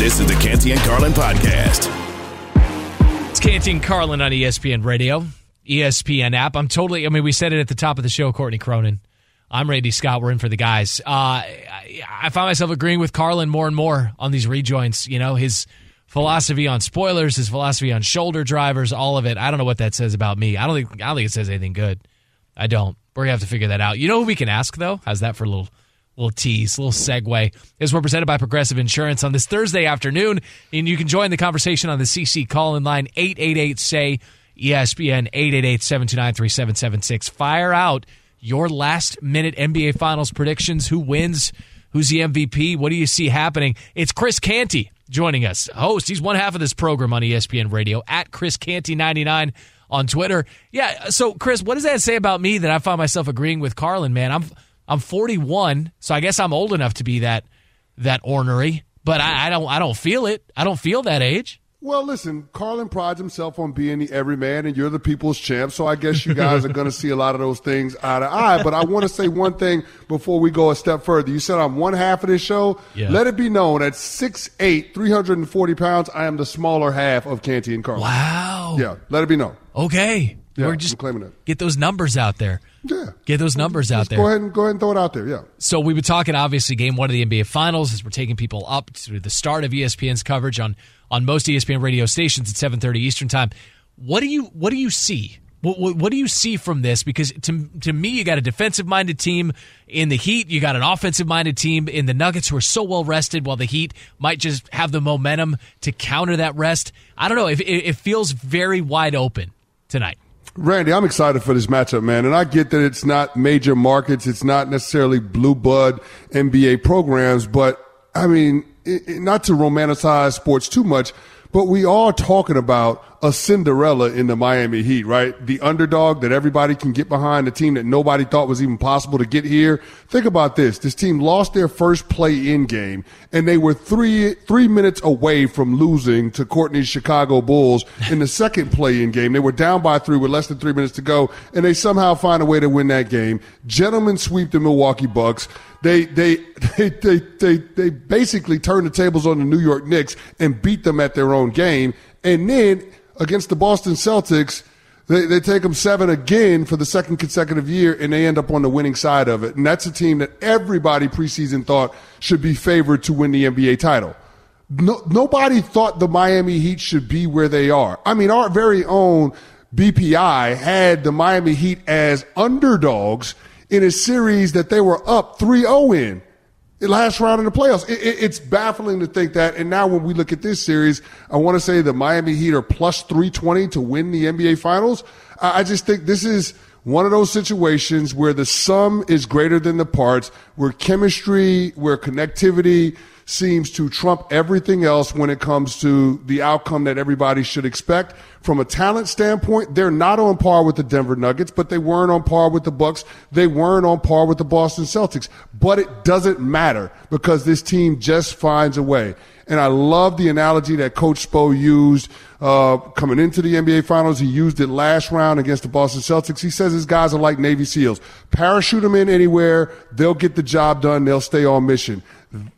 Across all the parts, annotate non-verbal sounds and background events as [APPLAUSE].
This is the Canty and Carlin podcast. It's Canty and Carlin on ESPN Radio, ESPN app. I'm totally, I mean, we said it at the top of the show, Courtney Cronin. I'm Randy Scott. We're in for the guys. Uh, I, find myself agreeing with Carlin more and more on these rejoins. You know, his philosophy on spoilers, his philosophy on shoulder drivers, all of it. I don't know what that says about me. I don't think I don't think it says anything good. I don't. We're gonna have to figure that out. You know who we can ask though? How's that for a little little tease, little segue? Is we're presented by Progressive Insurance on this Thursday afternoon, and you can join the conversation on the CC call in line eight eight eight say ESPN 888-729-3776. Fire out your last minute NBA Finals predictions. Who wins? Who's the MVP? What do you see happening? It's Chris Canty joining us, host. He's one half of this program on ESPN Radio at Chris Canty 99 on Twitter. Yeah. So, Chris, what does that say about me that I find myself agreeing with Carlin? Man, I'm I'm 41, so I guess I'm old enough to be that that ornery, but I, I don't I don't feel it. I don't feel that age. Well, listen, Carlin prides himself on being the everyman, and you're the people's champ. So I guess you guys are going [LAUGHS] to see a lot of those things eye to eye. But I want to say one thing before we go a step further. You said I'm one half of this show. Yeah. Let it be known at 6'8", 340 pounds, I am the smaller half of Canty and Carlin. Wow. Yeah, let it be known. Okay. Yeah, We're I'm just claiming it. get those numbers out there. Yeah. Get those numbers out Just there. Go ahead and go ahead and throw it out there. Yeah. So we've been talking obviously game one of the NBA Finals as we're taking people up to the start of ESPN's coverage on on most ESPN radio stations at 7:30 Eastern time. What do you what do you see? What, what, what do you see from this? Because to to me, you got a defensive minded team in the Heat. You got an offensive minded team in the Nuggets who are so well rested, while the Heat might just have the momentum to counter that rest. I don't know. It, it, it feels very wide open tonight. Randy, I'm excited for this matchup, man. And I get that it's not major markets, it's not necessarily blue blood NBA programs, but I mean, it, it- not to romanticize sports too much, but we are talking about a Cinderella in the Miami Heat, right? The underdog that everybody can get behind, the team that nobody thought was even possible to get here. Think about this. This team lost their first play-in game and they were three, three minutes away from losing to Courtney's Chicago Bulls in the second play-in game. They were down by three with less than three minutes to go and they somehow find a way to win that game. Gentlemen sweep the Milwaukee Bucks. They, they, [LAUGHS] they, they, they, they basically turned the tables on the New York Knicks and beat them at their own game. And then against the Boston Celtics, they, they take them seven again for the second consecutive year, and they end up on the winning side of it. And that's a team that everybody preseason thought should be favored to win the NBA title. No, nobody thought the Miami Heat should be where they are. I mean, our very own BPI had the Miami Heat as underdogs in a series that they were up 3-0 in the last round in the playoffs. It, it, it's baffling to think that. And now when we look at this series, I want to say the Miami Heat are plus 320 to win the NBA Finals. I, I just think this is one of those situations where the sum is greater than the parts, where chemistry, where connectivity seems to trump everything else when it comes to the outcome that everybody should expect. From a talent standpoint, they're not on par with the Denver Nuggets, but they weren't on par with the Bucks. They weren't on par with the Boston Celtics. But it doesn't matter because this team just finds a way. And I love the analogy that Coach Spo used uh, coming into the NBA Finals. He used it last round against the Boston Celtics. He says his guys are like Navy SEALs. Parachute them in anywhere. They'll get the job done. They'll stay on mission.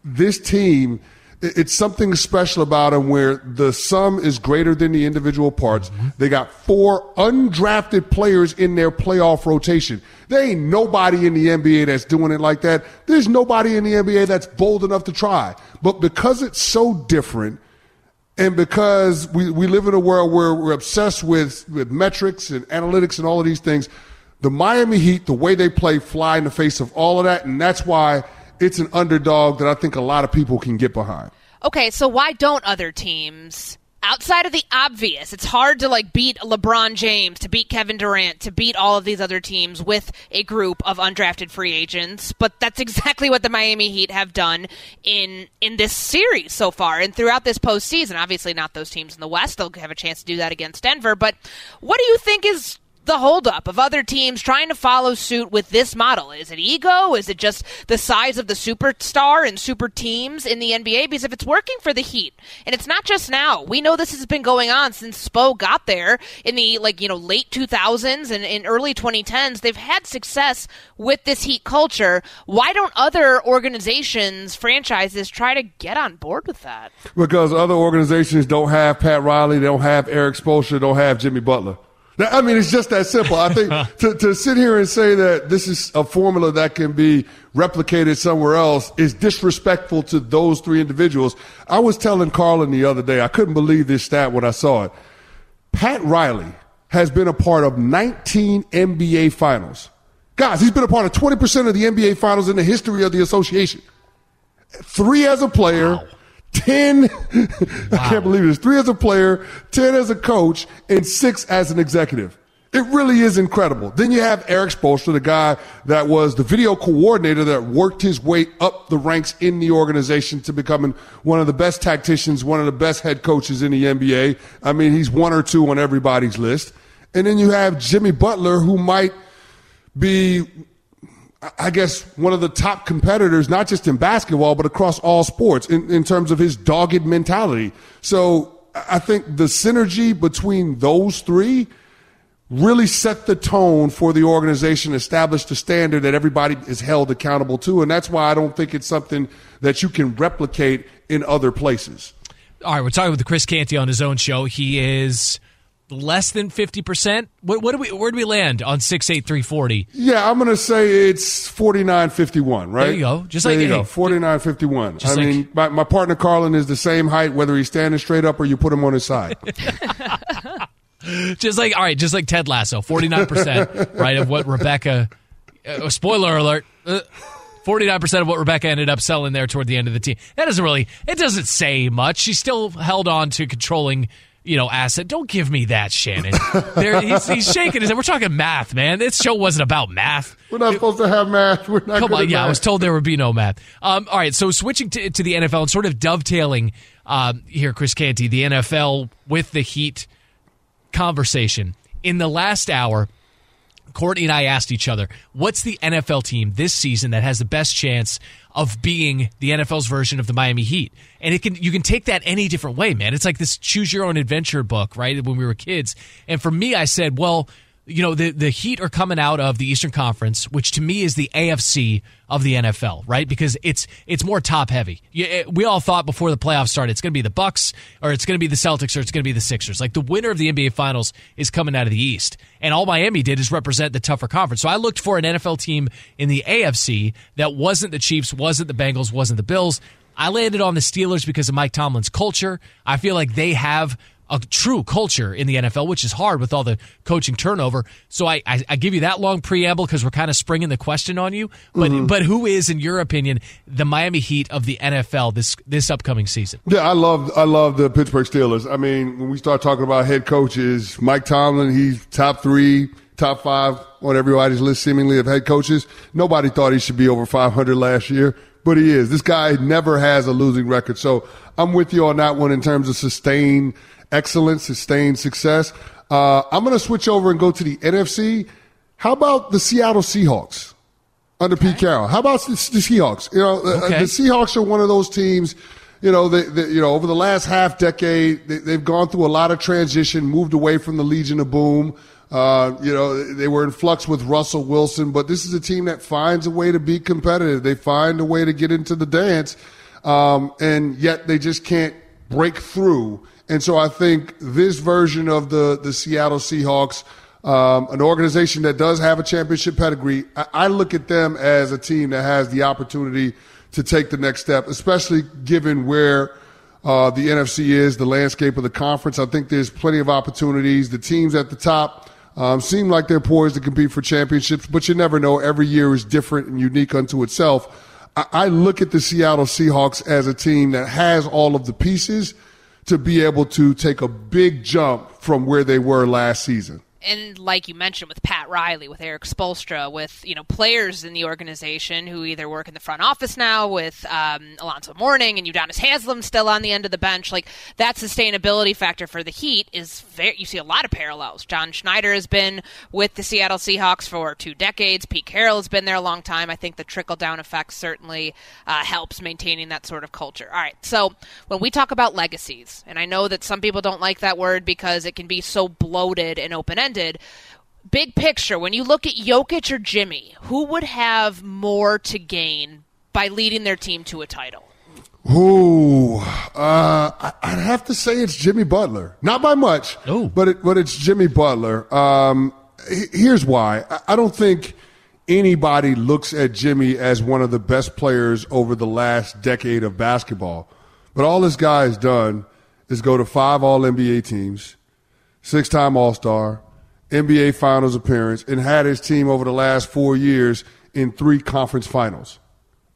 This team it's something special about them where the sum is greater than the individual parts. Mm-hmm. They got four undrafted players in their playoff rotation. There ain't nobody in the NBA that's doing it like that. There's nobody in the NBA that's bold enough to try. But because it's so different, and because we, we live in a world where we're obsessed with, with metrics and analytics and all of these things, the Miami Heat, the way they play, fly in the face of all of that. And that's why it's an underdog that I think a lot of people can get behind. Okay, so why don't other teams outside of the obvious, it's hard to like beat LeBron James, to beat Kevin Durant, to beat all of these other teams with a group of undrafted free agents. But that's [LAUGHS] exactly what the Miami Heat have done in in this series so far and throughout this postseason. Obviously, not those teams in the West; they'll have a chance to do that against Denver. But what do you think is the holdup of other teams trying to follow suit with this model? Is it ego? Is it just the size of the superstar and super teams in the NBA? Because if it's working for the Heat, and it's not just now, we know this has been going on since Spo got there in the like you know late 2000s and in early 2010s. They've had success with this Heat culture. Why don't other organizations, franchises, try to get on board with that? Because other organizations don't have Pat Riley, they don't have Erik Spoelstra, don't have Jimmy Butler. I mean, it's just that simple. I think [LAUGHS] to, to sit here and say that this is a formula that can be replicated somewhere else is disrespectful to those three individuals. I was telling Carlin the other day, I couldn't believe this stat when I saw it. Pat Riley has been a part of 19 NBA finals. Guys, he's been a part of 20% of the NBA finals in the history of the association. Three as a player. Wow 10, [LAUGHS] wow. I can't believe this, three as a player, 10 as a coach, and six as an executive. It really is incredible. Then you have Erik Spoelstra, the guy that was the video coordinator that worked his way up the ranks in the organization to becoming one of the best tacticians, one of the best head coaches in the NBA. I mean, he's one or two on everybody's list. And then you have Jimmy Butler, who might be I guess, one of the top competitors, not just in basketball, but across all sports in, in terms of his dogged mentality. So I think the synergy between those three really set the tone for the organization, established the standard that everybody is held accountable to. And that's why I don't think it's something that you can replicate in other places. All right, we're talking with Chris Canty on his own show. He is less than 50%? What, what do we where do we land on 68340? Yeah, I'm going to say it's 4951, right? There you go. Just there like you hey, go. 4951. I like, mean, my, my partner Carlin is the same height whether he's standing straight up or you put him on his side. [LAUGHS] just like all right, just like Ted Lasso, 49%, right, of what Rebecca uh, spoiler alert. Uh, 49% of what Rebecca ended up selling there toward the end of the team. That doesn't really, it doesn't say much. She still held on to controlling you know, asset. Don't give me that, Shannon. there, he's, he's, shaking his head. We're talking math, man. This show wasn't about math. We're not it, supposed to have math. We're not. Come on, yeah. Math. I was told there would be no math. Um, all right, so switching to, to the NFL and sort of dovetailing um, here, Chris Canty, the NFL with the Heat conversation in the last hour. Courtney and I asked each other, what's the NFL team this season that has the best chance of being the NFL's version of the Miami Heat? And it can you can take that any different way, man. It's like this choose your own adventure book, right? When we were kids. And for me, I said, well, you know the the Heat are coming out of the Eastern Conference, which to me is the AFC of the NFL, right? Because it's it's more top heavy. Eh, we all thought before the playoffs started, it's going to be the Bucks, or it's going to be the Celtics, or it's going to be the Sixers. Like the winner of the NBA Finals is coming out of the East, and all Miami did is represent the tougher conference. So I looked for an NFL team in the AFC that wasn't the Chiefs, wasn't the Bengals, wasn't the Bills. I landed on the Steelers because of Mike Tomlin's culture. I feel like they have a true culture in the NFL, which is hard with all the coaching turnover. So I, I, I give you that long preamble because we're kind of springing the question on you. But mm-hmm. but who is, in your opinion, the Miami Heat of the NFL this this upcoming season? Yeah, I love I love the Pittsburgh Steelers. I mean, when we start talking about head coaches, Mike Tomlin, he's top three, top five on everybody's list, seemingly of head coaches. Nobody thought he should be over 500 last year but he is. This guy never has a losing record. So I'm with you on that one in terms of sustained excellence, sustained success. Uh, I'm going to switch over and go to the NFC. How about the Seattle Seahawks under okay. Pete Carroll? How about the, the Seahawks? You know, okay. the Seahawks are one of those teams. You know, they, they, you know, over the last half decade, they, have gone through a lot of transition, moved away from the Legion of Boom. Uh, you know, they were in flux with Russell Wilson, but this is a team that finds a way to be competitive. They find a way to get into the dance, um, and yet they just can't break through and so I think this version of the, the Seattle Seahawks, um, an organization that does have a championship pedigree, I, I look at them as a team that has the opportunity to take the next step, especially given where uh, the NFC is, the landscape of the conference. I think there's plenty of opportunities. The teams at the top um, seem like they're poised to compete for championships, but you never know. Every year is different and unique unto itself. I, I look at the Seattle Seahawks as a team that has all of the pieces – to be able to take a big jump from where they were last season and like you mentioned with Pat Riley, with Erik Spoelstra, with you know players in the organization who either work in the front office now, with um, Alonzo Mourning and Udonis Haslem still on the end of the bench, like that sustainability factor for the Heat is very. You see a lot of parallels. John Schneider has been with the Seattle Seahawks for two decades. Pete Carroll has been there a long time. I think the trickle down effect certainly uh, helps maintaining that sort of culture. All right, so when we talk about legacies, and I know that some people don't like that word because it can be so bloated and open ended Big picture, when you look at Jokic or Jimmy, who would have more to gain by leading their team to a title? Ooh, uh, I'd have to say it's Jimmy Butler. Not by much, Ooh. but it, but it's Jimmy Butler. Um, here's why. I don't think anybody looks at Jimmy as one of the best players over the last decade of basketball. But all this guy has done is go to five All NBA teams, six time All Star, NBA Finals appearance, and had his team over the last four years in three conference finals.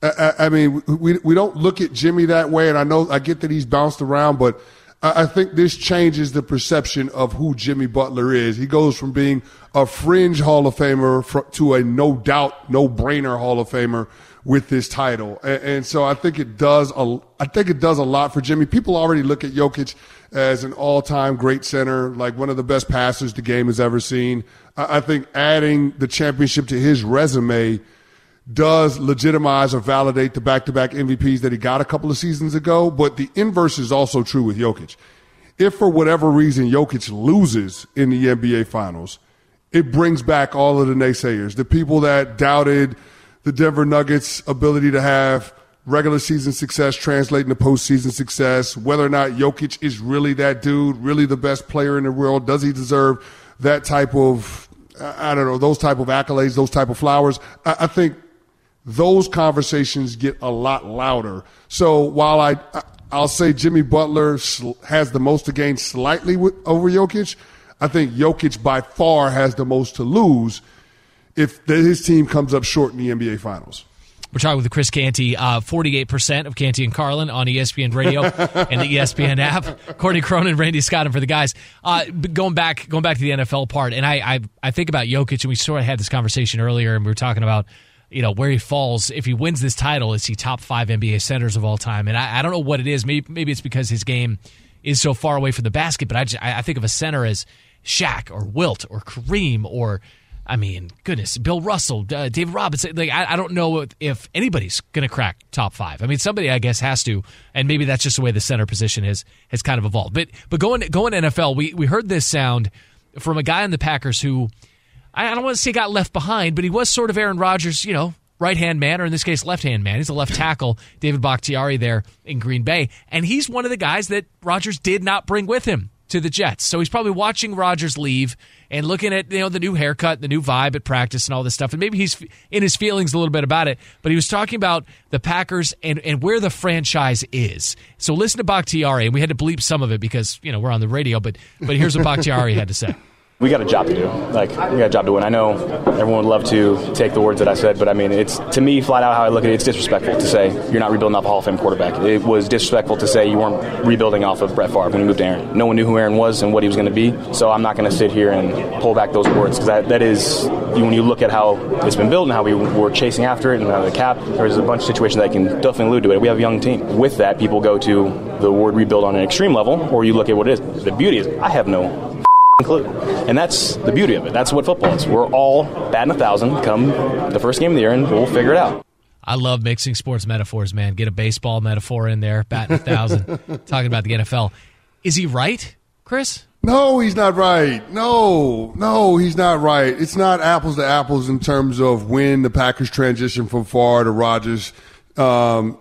I, I, mean, we we don't look at Jimmy that way, and I know I get that he's bounced around, but I, think this changes the perception of who Jimmy Butler is. He goes from being a fringe Hall of Famer to a no doubt, no brainer Hall of Famer with this title, and, so I think it does a I think it does a lot for Jimmy. People already look at Jokic as an all-time great center, like one of the best passers the game has ever seen. I think adding the championship to his resume does legitimize or validate the back-to-back MVPs that he got a couple of seasons ago. But the inverse is also true with Jokic. If for whatever reason Jokic loses in the NBA Finals, it brings back all of the naysayers, the people that doubted the Denver Nuggets' ability to have regular season success translating to postseason success, whether or not Jokic is really that dude, really the best player in the world. Does he deserve that type of, I don't know, those type of accolades, those type of flowers? I, I think those conversations get a lot louder. So while I, I'll say Jimmy Butler has the most to gain slightly with, over Jokic, I think Jokic by far has the most to lose if his team comes up short in the NBA Finals. We're talking with Chris Canty, uh, 48% of Canty and Carlin on ESPN Radio [LAUGHS] and the ESPN app. Courtney Cronin, Randy Scott, and for the guys. Uh, going back, going back to the NFL part, and I, I, I think about Jokic, and we sort of had this conversation earlier, and we were talking about, you know, where he falls. If he wins this title, is he top five NBA centers of all time? And I, I don't know what it is. Maybe, maybe it's because his game is so far away from the basket, but I, just, I, think of a center as Shaq or Wilt or Kareem or I mean, goodness, Bill Russell, uh, David Robinson. Like, I, I don't know if anybody's to crack top five. I mean, somebody I guess has to, and maybe that's just the way the center position has has kind of evolved. But but going going NFL, we we heard this sound from a guy in the Packers who I don't want to say got left behind, but he was sort of Aaron Rodgers, you know, right hand man, or in this case, left hand man. He's a left tackle, David Bakhtiari there in Green Bay, and he's one of the guys that Rodgers did not bring with him to the Jets. So he's probably watching Rodgers leave and looking at you know the new haircut, the new vibe at practice, and all this stuff. And maybe he's in his feelings a little bit about it. But he was talking about the Packers and and where the franchise is. So listen to Bakhtiari, and we had to bleep some of it because you know we're on the radio. But but here's what Bakhtiari had to say [LAUGHS] we got a job to do. Like we got a job to win. I know everyone would love to take the words that I said, but I mean, it's to me flat out how I look at it. It's disrespectful to say you're not rebuilding off a Hall of Fame quarterback. It was disrespectful to say you weren't rebuilding off of Brett Favre when you moved to Aaron. No one knew who Aaron was and what he was going to be. So I'm not going to sit here and pull back those words because that, that is when you look at how it's been built and how we were chasing after it and how the cap. There's a bunch of situations that can definitely allude to it. We have a young team. With that, people go to the word rebuild on an extreme level, or you look at what it is. The beauty is I have no clue. And that's the beauty of it. That's what football is. We're all batting a thousand come the first game of the year, and we'll figure it out. I love mixing sports metaphors, man. Get a baseball metaphor in there, batting a thousand, [LAUGHS] talking about the NFL. Is he right, Chris? No, he's not right. No, no, he's not right. It's not apples to apples in terms of when the Packers transition from Favre to Rodgers. Um,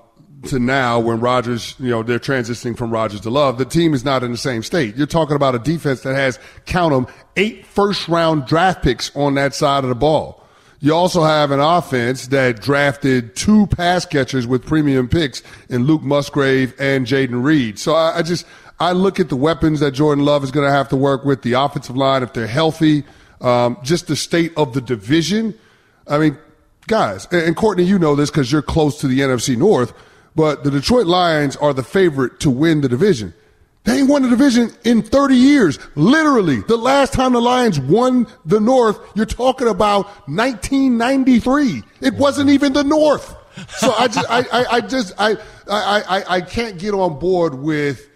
to now when Rodgers, you know, they're transitioning from Rodgers to Love, the team is not in the same state. You're talking about a defense that has, count them, eight first round draft picks on that side of the ball. You also have an offense that drafted two pass catchers with premium picks in Luke Musgrave and Jayden Reed. So I, I just, I look at the weapons that Jordan Love is going to have to work with, the offensive line, if they're healthy, um, just the state of the division. I mean, guys, and Courtney, you know this because you're close to the NFC North but the Detroit Lions are the favorite to win the division. They ain't won the division in 30 years. Literally, the last time the Lions won the North, you're talking about 1993. It wasn't even the North. So I just, I, I, I just, I, I, I, I can't get on board with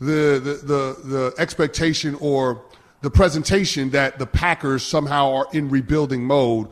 the, the, the, the expectation or the presentation that the Packers somehow are in rebuilding mode,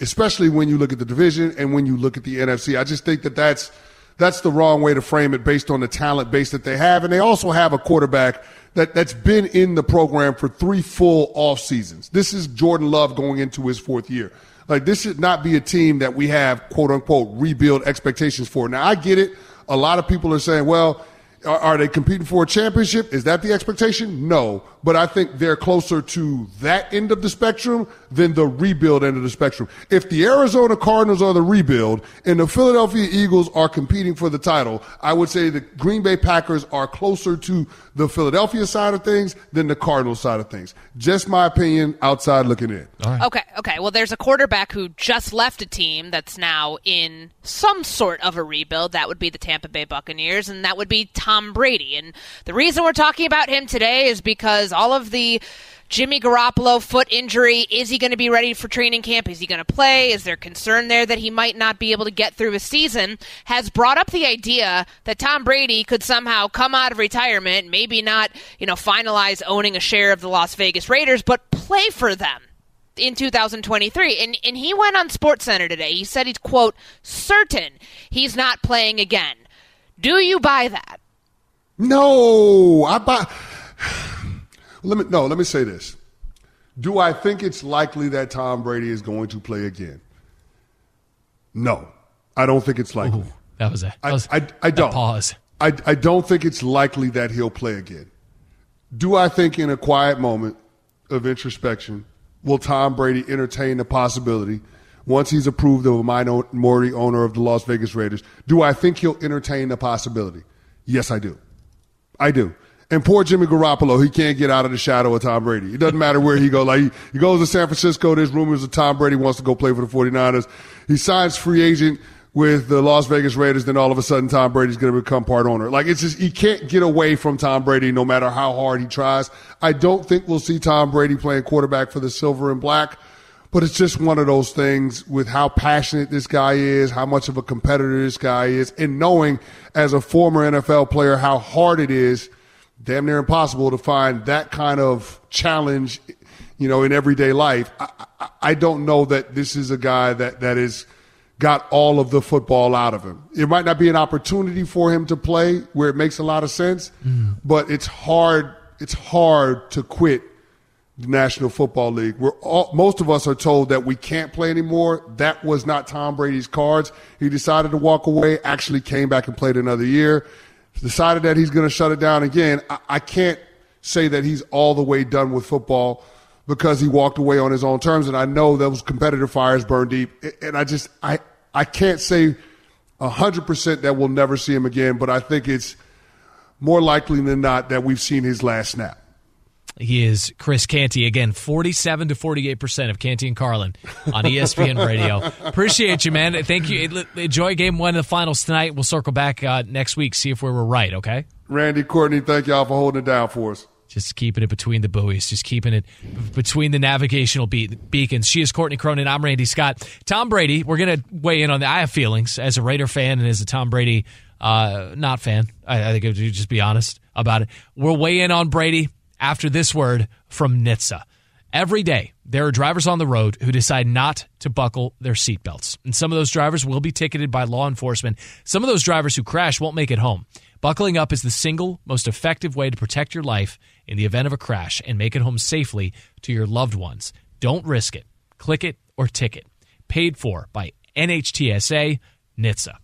especially when you look at the division and when you look at the NFC. I just think that that's, that's the wrong way to frame it based on the talent base that they have. And they also have a quarterback that, that's been in the program for three full off seasons. This is Jordan Love going into his fourth year. Like this should not be a team that we have quote unquote rebuild expectations for. Now I get it. A lot of people are saying, well, are, are, they competing for a championship? Is that the expectation? No. But I think they're closer to that end of the spectrum than the rebuild end of the spectrum. If the Arizona Cardinals are the rebuild and the Philadelphia Eagles are competing for the title, I would say the Green Bay Packers are closer to the Philadelphia side of things than the Cardinals side of things. Just my opinion, outside looking in. Right. Okay, okay. Well, there's a quarterback who just left a team that's now in some sort of a rebuild. That would be the Tampa Bay Buccaneers, and that would be Tom Brady. And the reason we're talking about him today is because all of the Jimmy Garoppolo foot injury. Is he going to be ready for training camp? Is he going to play? Is there concern there that he might not be able to get through a season? Has brought up the idea that Tom Brady could somehow come out of retirement, maybe not, you know, finalize owning a share of the Las Vegas Raiders, but play for them in 2023. And and he went on Sports Center today. He said he's quote certain he's not playing again. Do you buy that? No, I buy let me no, let me say this. Do I think it's likely that Tom Brady is going to play again? No. I don't think it's likely. Ooh, that was a that was, I, I, I don't pause. I, I don't think it's likely that he'll play again. Do I think in a quiet moment of introspection will Tom Brady entertain the possibility once he's approved of a minority owner of the Las Vegas Raiders? Do I think he'll entertain the possibility? Yes, I do. I do. And poor Jimmy Garoppolo, he can't get out of the shadow of Tom Brady. It doesn't matter where he goes. Like he, he goes to San Francisco. There's rumors that Tom Brady wants to go play for the 49ers. He signs free agent with the Las Vegas Raiders. Then all of a sudden, Tom Brady's going to become part owner. Like it's just he can't get away from Tom Brady no matter how hard he tries. I don't think we'll see Tom Brady playing quarterback for the silver and black. But it's just one of those things with how passionate this guy is, how much of a competitor this guy is, and knowing as a former NFL player how hard it is damn near impossible to find that kind of challenge, you know, in everyday life. I, I, I don't know that this is a guy that, that is got all of the football out of him. It might not be an opportunity for him to play where it makes a lot of sense, mm. but it's hard. It's hard to quit the National Football League. We're all, most of us are told that we can't play anymore. That was not Tom Brady's cards. He decided to walk away. Actually, came back and played another year decided that he's going to shut it down again. I, I can't say that he's all the way done with football because he walked away on his own terms. And I know those competitive fires burn deep. And I just, I, I can't say 100% that we'll never see him again, but I think it's more likely than not that we've seen his last snap. He is Chris Canty again, forty-seven to forty-eight percent of Canty and Carlin on ESPN Radio. Appreciate you, man. Thank you. Enjoy Game One of the finals tonight. We'll circle back uh, next week, see if we were right. Okay. Randy, Courtney, thank y'all for holding it down for us. Just keeping it between the buoys, just keeping it between the navigational be- beacons. She is Courtney Cronin. I'm Randy Scott. Tom Brady. We're gonna weigh in on the. I have feelings as a Raider fan and as a Tom Brady uh, not fan. I, I think would just be honest about it. We'll weigh in on Brady after this word from NHTSA. Every day, there are drivers on the road who decide not to buckle their seatbelts. And some of those drivers will be ticketed by law enforcement. Some of those drivers who crash won't make it home. Buckling up is the single most effective way to protect your life in the event of a crash and make it home safely to your loved ones. Don't risk it. Click it or ticket. Paid for by NHTSA NHTSA.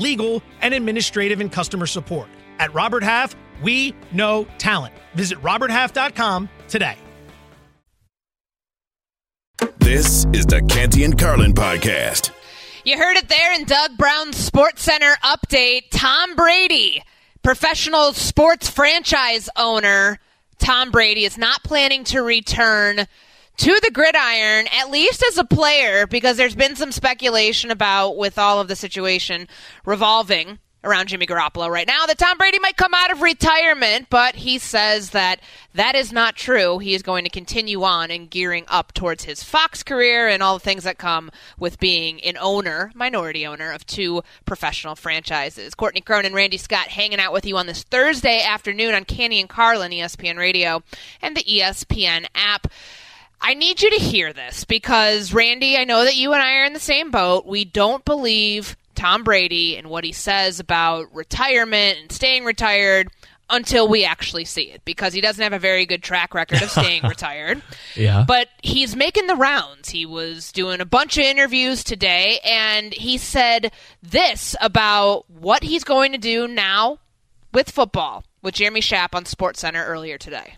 legal, and administrative and customer support. At Robert Half, we know talent. Visit RobertHalf.com today. This is the Canty and Carlin podcast. You heard it there in Doug Brown's Sports Center update. Tom Brady, professional sports franchise owner, Tom Brady is not planning to return to the gridiron, at least as a player, because there's been some speculation about with all of the situation revolving around Jimmy Garoppolo right now that Tom Brady might come out of retirement, but he says that that is not true. He is going to continue on and gearing up towards his Fox career and all the things that come with being an owner, minority owner of two professional franchises. Courtney Cronin, and Randy Scott hanging out with you on this Thursday afternoon on Canty and Carlin, ESPN Radio, and the ESPN app. I need you to hear this because, Randy, I know that you and I are in the same boat. We don't believe Tom Brady and what he says about retirement and staying retired until we actually see it because he doesn't have a very good track record of staying [LAUGHS] retired. Yeah. But he's making the rounds. He was doing a bunch of interviews today and he said this about what he's going to do now with football with Jeremy Schaap on SportsCenter earlier today.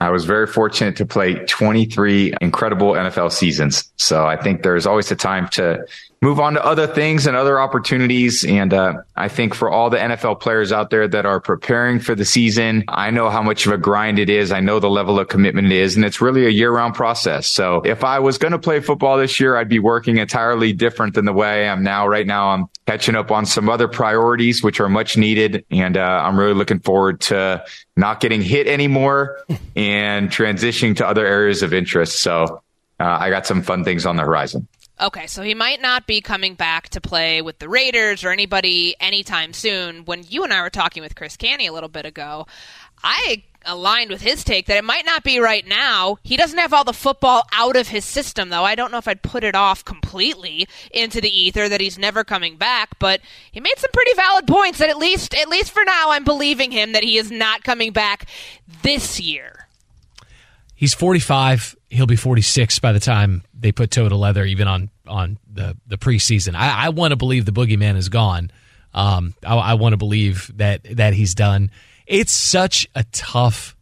I was very fortunate to play 23 incredible NFL seasons. So I think there's always a time to move on to other things and other opportunities. And uh, I think for all the NFL players out there that are preparing for the season, I know how much of a grind it is. I know the level of commitment it is, and it's really a year round process. So if I was going to play football this year, I'd be working entirely different than the way I am now. Right now, I'm catching up on some other priorities, which are much needed. And uh, I'm really looking forward to not getting hit anymore [LAUGHS] and transitioning to other areas of interest. So uh, I got some fun things on the horizon. Okay, so he might not be coming back to play with the Raiders or anybody anytime soon. When you and I were talking with Chris Canty a little bit ago, I aligned with his take that it might not be right now. He doesn't have all the football out of his system, though. I don't know if I'd put it off completely into the ether that he's never coming back, but he made some pretty valid points that at least, at least for now, I'm believing him that he is not coming back this year. He's 45. He'll be 46 by the time they put toe to leather, even on on the the preseason. I, I want to believe the boogeyman is gone. Um, I, I want to believe that that he's done. It's such a tough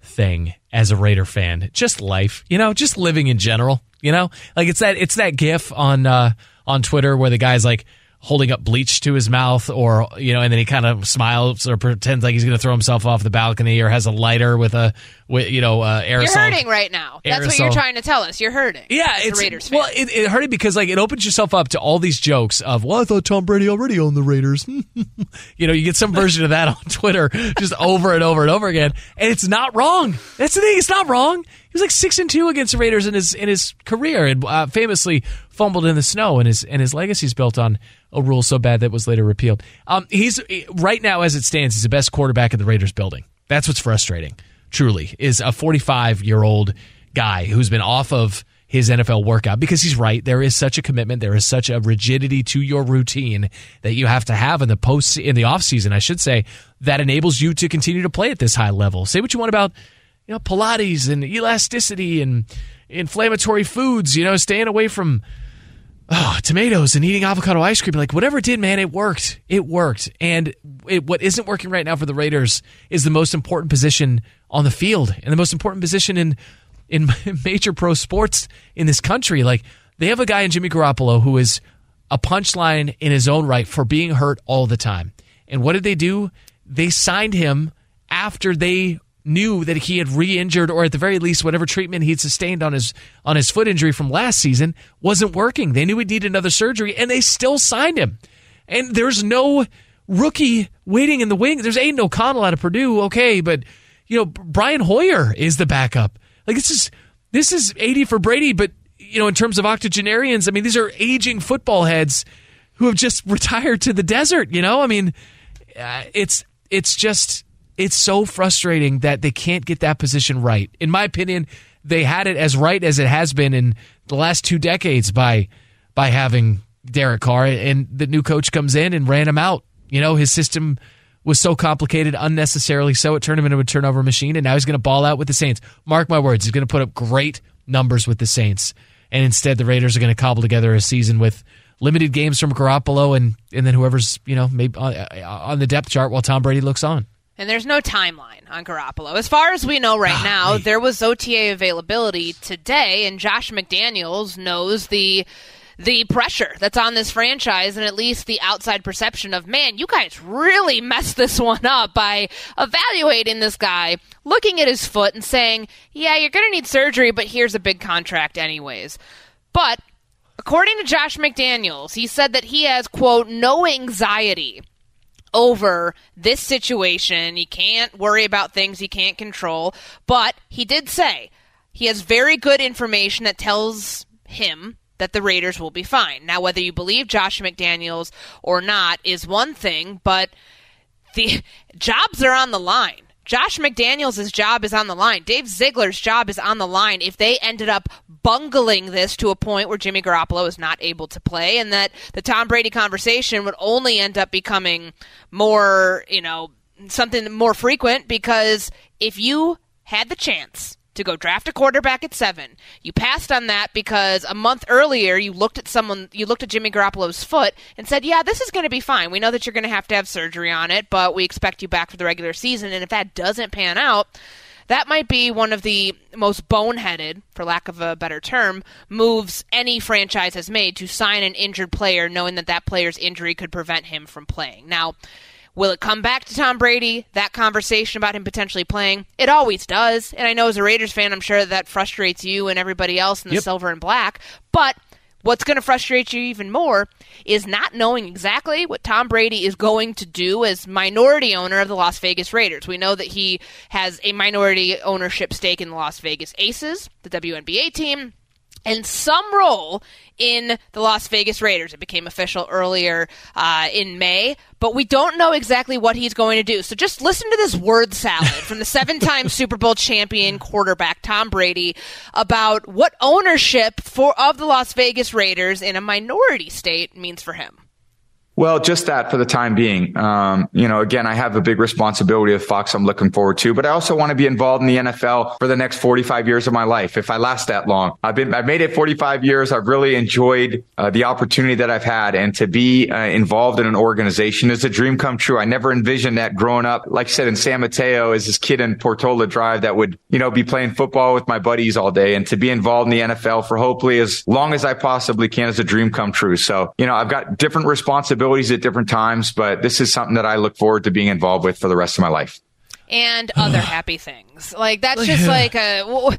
thing as a Raider fan. Just life, you know, just living in general. You know, like it's that it's that gif on uh, on Twitter where the guy's like holding up bleach to his mouth or you know and then he kind of smiles or pretends like he's going to throw himself off the balcony or has a lighter with a with you know uh, aerosol. You're hurting right now. That's aerosol. what you're trying to tell us. You're hurting. Yeah, it's Raiders fan. well, it, it hurting because like it opens yourself up to all these jokes of well, I thought Tom Brady already owned the Raiders. [LAUGHS] you know, you get some version of that on [LAUGHS] Twitter just over and over and over again, and it's not wrong. That's the thing; it's not wrong. Was like six and two against the Raiders in his in his career, and uh, famously fumbled in the snow. And his and his legacy is built on a rule so bad that was later repealed. Um, he's right now, as it stands, he's the best quarterback in the Raiders building. That's what's frustrating. Truly, is a 45 year old guy who's been off of his NFL workout because he's right. There is such a commitment. There is such a rigidity to your routine that you have to have in the post in the off season, I should say, that enables you to continue to play at this high level. Say what you want about, you know, Pilates and elasticity and inflammatory foods, you know, staying away from oh, tomatoes and eating avocado ice cream. Like whatever it did, man, it worked. It worked. And it, what isn't working right now for the Raiders is the most important position on the field and the most important position in in [LAUGHS] major pro sports in this country. Like they have a guy in Jimmy Garoppolo who is a punchline in his own right for being hurt all the time. And what did they do? They signed him after they knew that he had re-injured or at the very least whatever treatment he'd sustained on his on his foot injury from last season wasn't working. They knew he'd need another surgery and they still signed him. And there's no rookie waiting in the wing. There's Aidan O'Connell out of Purdue, okay, but you know, Brian Hoyer is the backup. Like this is this is 80 for Brady, but you know, in terms of octogenarians, I mean, these are aging football heads who have just [LAUGHS] retired to the desert. You know, I mean, uh, it's it's just it's so frustrating that they can't get that position right. In my opinion, they had it as right as it has been in the last two decades by by having Derek Carr, and the new coach comes in and ran him out. You know, his system was so complicated, unnecessarily so. It turned him into a turnover machine, and now he's going to ball out with the Saints. Mark my words, he's going to put up great numbers with the Saints. And instead, the Raiders are going to cobble together a season with limited games from Garoppolo and, and then whoever's, you know, maybe on, uh, on the depth chart while Tom Brady looks on. And there's no timeline on Garoppolo. As far as we know right now, there was OTA availability today, and Josh McDaniels knows the the pressure that's on this franchise and at least the outside perception of, man, you guys really messed this one up by evaluating this guy, looking at his foot and saying, yeah, you're going to need surgery, but here's a big contract anyways. But according to Josh McDaniels, he said that he has, quote, no anxiety over this situation. He can't worry about things he can't control. But he did say he has very good information that tells him that the Raiders will be fine. Now, whether you believe Josh McDaniels or not is one thing, but the [LAUGHS] jobs are on the line. Josh McDaniels' job is on the line. Dave Ziegler's job is on the line if they ended up bungling this to a point where Jimmy Garoppolo is not able to play and that the Tom Brady conversation would only end up becoming more, you know, something more frequent because if you had the chance to go draft a quarterback at seven. You passed on that because a month earlier you looked at someone, you looked at Jimmy Garoppolo's foot and said, "Yeah, this is going to be fine. We know that you're going to have to have surgery on it, but we expect you back for the regular season." And if that doesn't pan out, that might be one of the most boneheaded, for lack of a better term, moves any franchise has made to sign an injured player, knowing that that player's injury could prevent him from playing. Now Will it come back to Tom Brady? That conversation about him potentially playing? It always does. And I know as a Raiders fan, I'm sure that frustrates you and everybody else in the yep. silver and black. But what's going to frustrate you even more is not knowing exactly what Tom Brady is going to do as minority owner of the Las Vegas Raiders. We know that he has a minority ownership stake in the Las Vegas Aces, the WNBA team and some role in the Las Vegas Raiders. It became official earlier uh, in May, but we don't know exactly what he's going to do. So just listen to this word salad from the seven [LAUGHS] time Super Bowl champion quarterback Tom Brady about what ownership for of the Las Vegas Raiders in a minority state means for him. Well, just that for the time being. Um, you know, again, I have a big responsibility with Fox I'm looking forward to, but I also want to be involved in the NFL for the next 45 years of my life. If I last that long, I've been, I've made it 45 years. I've really enjoyed uh, the opportunity that I've had and to be uh, involved in an organization is a dream come true. I never envisioned that growing up, like I said, in San Mateo as this kid in Portola Drive that would, you know, be playing football with my buddies all day and to be involved in the NFL for hopefully as long as I possibly can is a dream come true. So, you know, I've got different responsibilities responsibilities at different times, but this is something that I look forward to being involved with for the rest of my life. And other [SIGHS] happy things. Like, that's just like a well,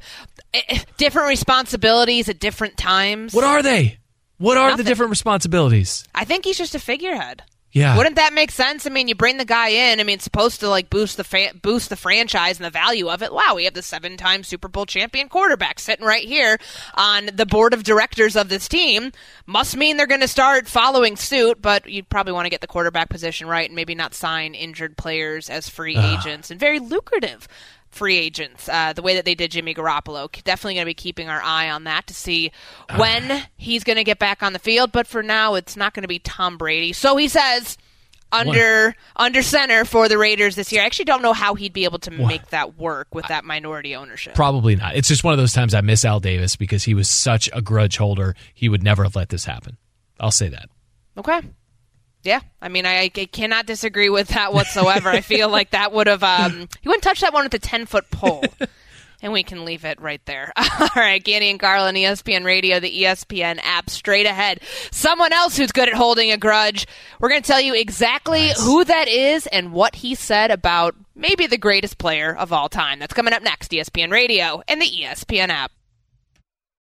eh, eh, different responsibilities at different times. What are they? What are Nothing. the different responsibilities? I think he's just a figurehead. Yeah. Wouldn't that make sense? I mean, you bring the guy in. I mean, it's supposed to like boost the fa- boost the franchise and the value of it. Wow, we have the seven-time Super Bowl champion quarterback sitting right here on the board of directors of this team. Must mean they're going to start following suit. But you'd probably want to get the quarterback position right and maybe not sign injured players as free Ah. agents and very lucrative free agents. Uh, the way that they did Jimmy Garoppolo, definitely going to be keeping our eye on that to see when he's going to get back on the field. But for now, it's not going to be Tom Brady. So he says under under center for the Raiders this year. I actually don't know how he'd be able to make that work with that minority ownership. Probably not. It's just one of those times I miss Al Davis because he was such a grudge holder. He would never have let this happen. I'll say that. Okay. Yeah, I mean, I, I cannot disagree with that whatsoever. I feel like that would have um, he wouldn't touch that one with a ten foot pole, [LAUGHS] and we can leave it right there. [LAUGHS] All right, Canty and Carlin, ESPN Radio, the ESPN app, straight ahead. Someone else who's good at holding a grudge. We're going to tell you exactly who that is and what he said about maybe the greatest player of all time. That's coming up next. ESPN Radio and the ESPN app.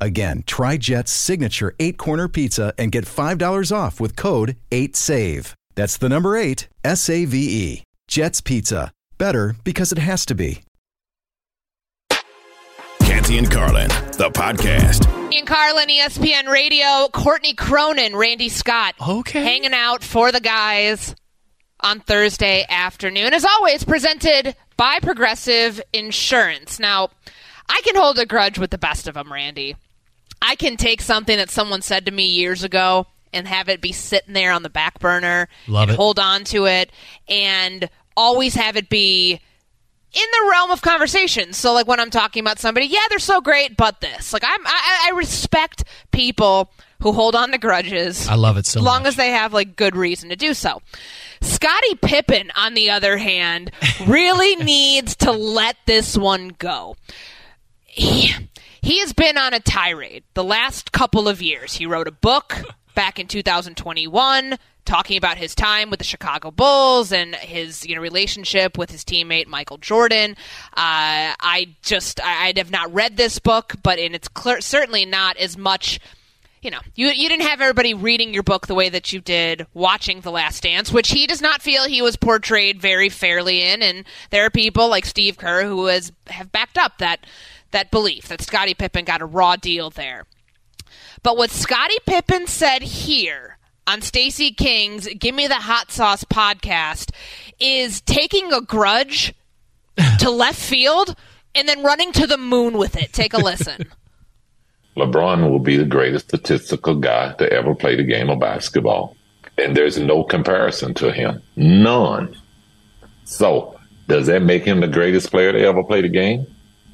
Again, try Jet's signature eight corner pizza and get $5 off with code 8SAVE. That's the number eight, S A V E. Jet's Pizza. Better because it has to be. Canty and Carlin, the podcast. Ian Carlin, ESPN Radio, Courtney Cronin, Randy Scott. Okay. Hanging out for the guys on Thursday afternoon. As always, presented by Progressive Insurance. Now, I can hold a grudge with the best of them, Randy. I can take something that someone said to me years ago and have it be sitting there on the back burner Love and it. hold on to it and always have it be in the realm of conversation. So, like when I'm talking about somebody, yeah, they're so great, but this. Like I'm, I, I respect people who hold on to grudges. I love it so long much. as they have like good reason to do so. Scottie Pippen, on the other hand, really [LAUGHS] needs to let this one go. He, he has been on a tirade the last couple of years. He wrote a book back in 2021 talking about his time with the Chicago Bulls and his you know relationship with his teammate Michael Jordan. Uh, I just I, I have not read this book, but and it's certainly not as much you know, you you didn't have everybody reading your book the way that you did watching The Last Dance, which he does not feel he was portrayed very fairly in, and there are people like Steve Kerr who has have backed up that that belief that Scottie Pippen got a raw deal there. But what Scottie Pippen said here on Stacey King's Give Me the Hot Sauce podcast is taking a grudge to [LAUGHS] left field and then running to the moon with it. Take a listen. [LAUGHS] LeBron will be the greatest statistical guy to ever play the game of basketball. And there's no comparison to him. None. So, does that make him the greatest player to ever play the game?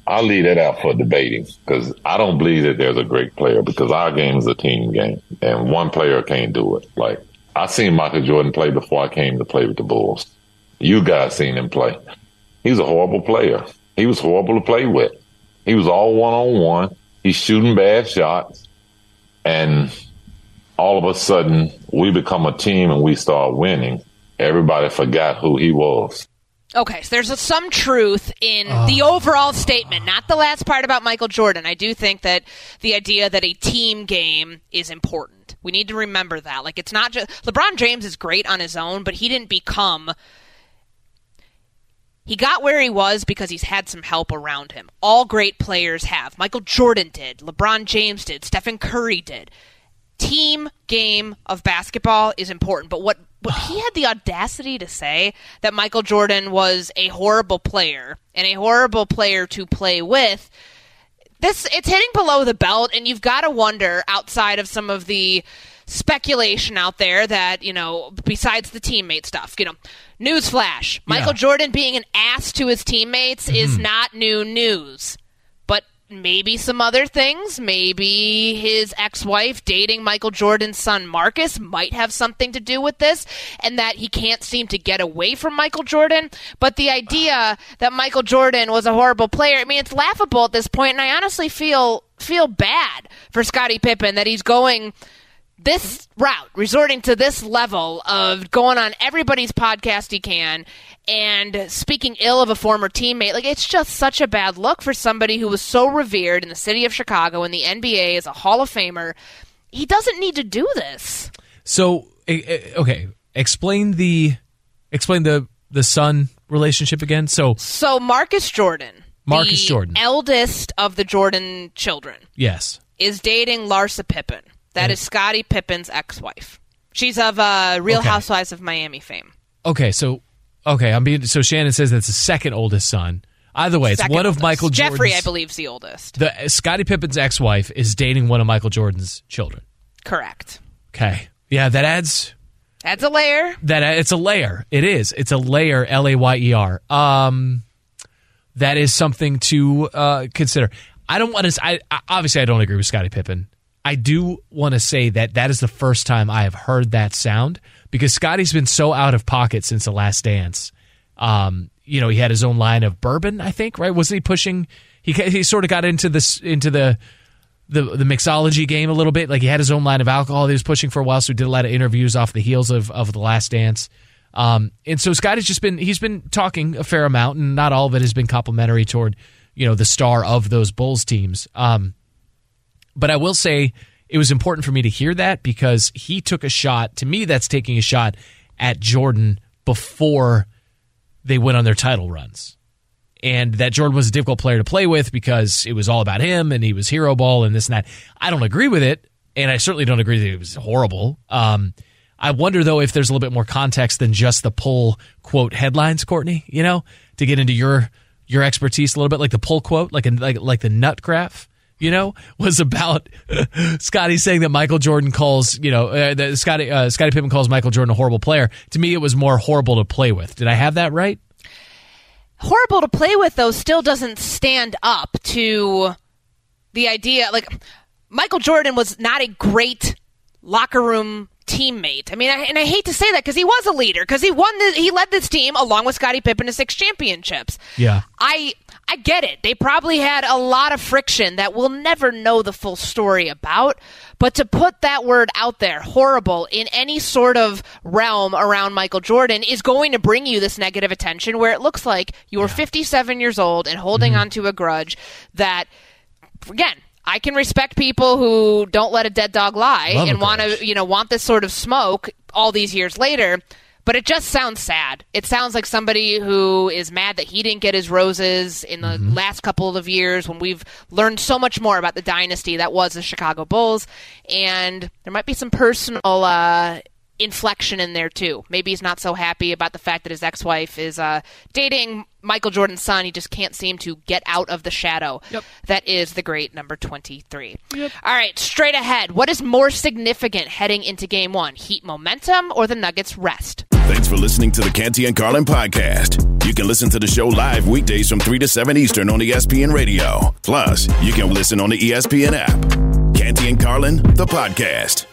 I'll leave that out for debating because I don't believe that there's a great player because our game is a team game and one player can't do it. Like, I seen Michael Jordan play before I came to play with the Bulls. You guys seen him play. He's a horrible player. He was horrible to play with. He was all one on one. He's shooting bad shots. And all of a sudden, we become a team and we start winning. Everybody forgot who he was. Okay, so there's a, some truth in oh. the overall statement, not the last part about Michael Jordan. I do think that the idea that a team game is important. We need to remember that. Like, it's not just LeBron James is great on his own, but he didn't become he got where he was because he's had some help around him. All great players have. Michael Jordan did, LeBron James did, Stephen Curry did. Team game of basketball is important, but what what he had the audacity to say that Michael Jordan was a horrible player and a horrible player to play with this it's hitting below the belt and you've got to wonder outside of some of the speculation out there that you know besides the teammate stuff you know newsflash michael yeah. jordan being an ass to his teammates mm-hmm. is not new news maybe some other things. Maybe his ex-wife dating michael jordan's son marcus might have something to do with this and that he can't seem to get away from michael jordan. But the idea that michael jordan was a horrible player i mean it's laughable at this point and i honestly feel feel bad for scottie pippen that he's going this route, resorting to this level of going on everybody's podcast he can and speaking ill of a former teammate, like it's just such a bad look for somebody who was so revered in the city of Chicago and the NBA as a Hall of Famer. He doesn't need to do this. So, eh, eh, okay, explain the explain the the son relationship again. So, so Marcus Jordan, Marcus Jordan, eldest of the Jordan children, yes, is dating Larsa Pippen. That is Scottie Pippen's ex-wife. She's of uh, Real okay. Housewives of Miami fame. Okay, so okay, I'm being so Shannon says that's the second oldest son. Either way, it's one oldest. of Michael Jordan's. Jeffrey, I believe, is the oldest. The Scottie Pippen's ex-wife is dating one of Michael Jordan's children. Correct. Okay, yeah, that adds adds a layer. That it's a layer. It is. It's a layer. L a y e r. Um, that is something to uh, consider. I don't want to. I obviously I don't agree with Scottie Pippen. I do want to say that that is the first time I have heard that sound because Scottie's been so out of pocket since the last dance. Um, you know, he had his own line of bourbon, I think, right? Wasn't he pushing? He he sort of got into this into the the the mixology game a little bit. Like he had his own line of alcohol he was pushing for a while, so he did a lot of interviews off the heels of of the last dance. Um, and so Scott has just been he's been talking a fair amount, and not all of it has been complimentary toward you know the star of those Bulls teams. Um, but I will say it was important for me to hear that because he took a shot. To me, that's taking a shot at Jordan before they went on their title runs. And that Jordan was a difficult player to play with because it was all about him and he was hero ball and this and that. I don't agree with it. And I certainly don't agree that it was horrible. Um, I wonder though if there's a little bit more context than just the pull quote headlines, Courtney, you know, to get into your your expertise a little bit, like the pull quote, like a, like like the nut graph you know, was about [LAUGHS] Scottie saying that Michael Jordan calls, you know, uh, that Scottie uh, Scottie Pippen calls Michael Jordan a horrible player. To me, it was more horrible to play with. Did I have that right? Horrible to play with, though, still doesn't stand up to the idea. Like Michael Jordan was not a great locker room teammate. I mean, I, and I hate to say that because he was a leader because he won. The, he led this team along with Scottie Pippen to six championships. Yeah, I I get it. They probably had a lot of friction that we'll never know the full story about. But to put that word out there, horrible, in any sort of realm around Michael Jordan is going to bring you this negative attention where it looks like you are 57 years old and holding mm-hmm. onto a grudge that, again, I can respect people who don't let a dead dog lie Love and want to, you know, want this sort of smoke all these years later. But it just sounds sad. It sounds like somebody who is mad that he didn't get his roses in the mm-hmm. last couple of years when we've learned so much more about the dynasty that was the Chicago Bulls. And there might be some personal uh, inflection in there too. Maybe he's not so happy about the fact that his ex-wife is uh, dating Michael Jordan's son. He just can't seem to get out of the shadow yep. that is the great number 23. Yep. All right, straight ahead. What is more significant heading into game one? Heat momentum or the Nuggets rest? Thanks for listening to the Canty and Carlin podcast. You can listen to the show live weekdays from 3 to 7 Eastern on ESPN Radio. Plus, you can listen on the ESPN app. Canty and Carlin, the podcast.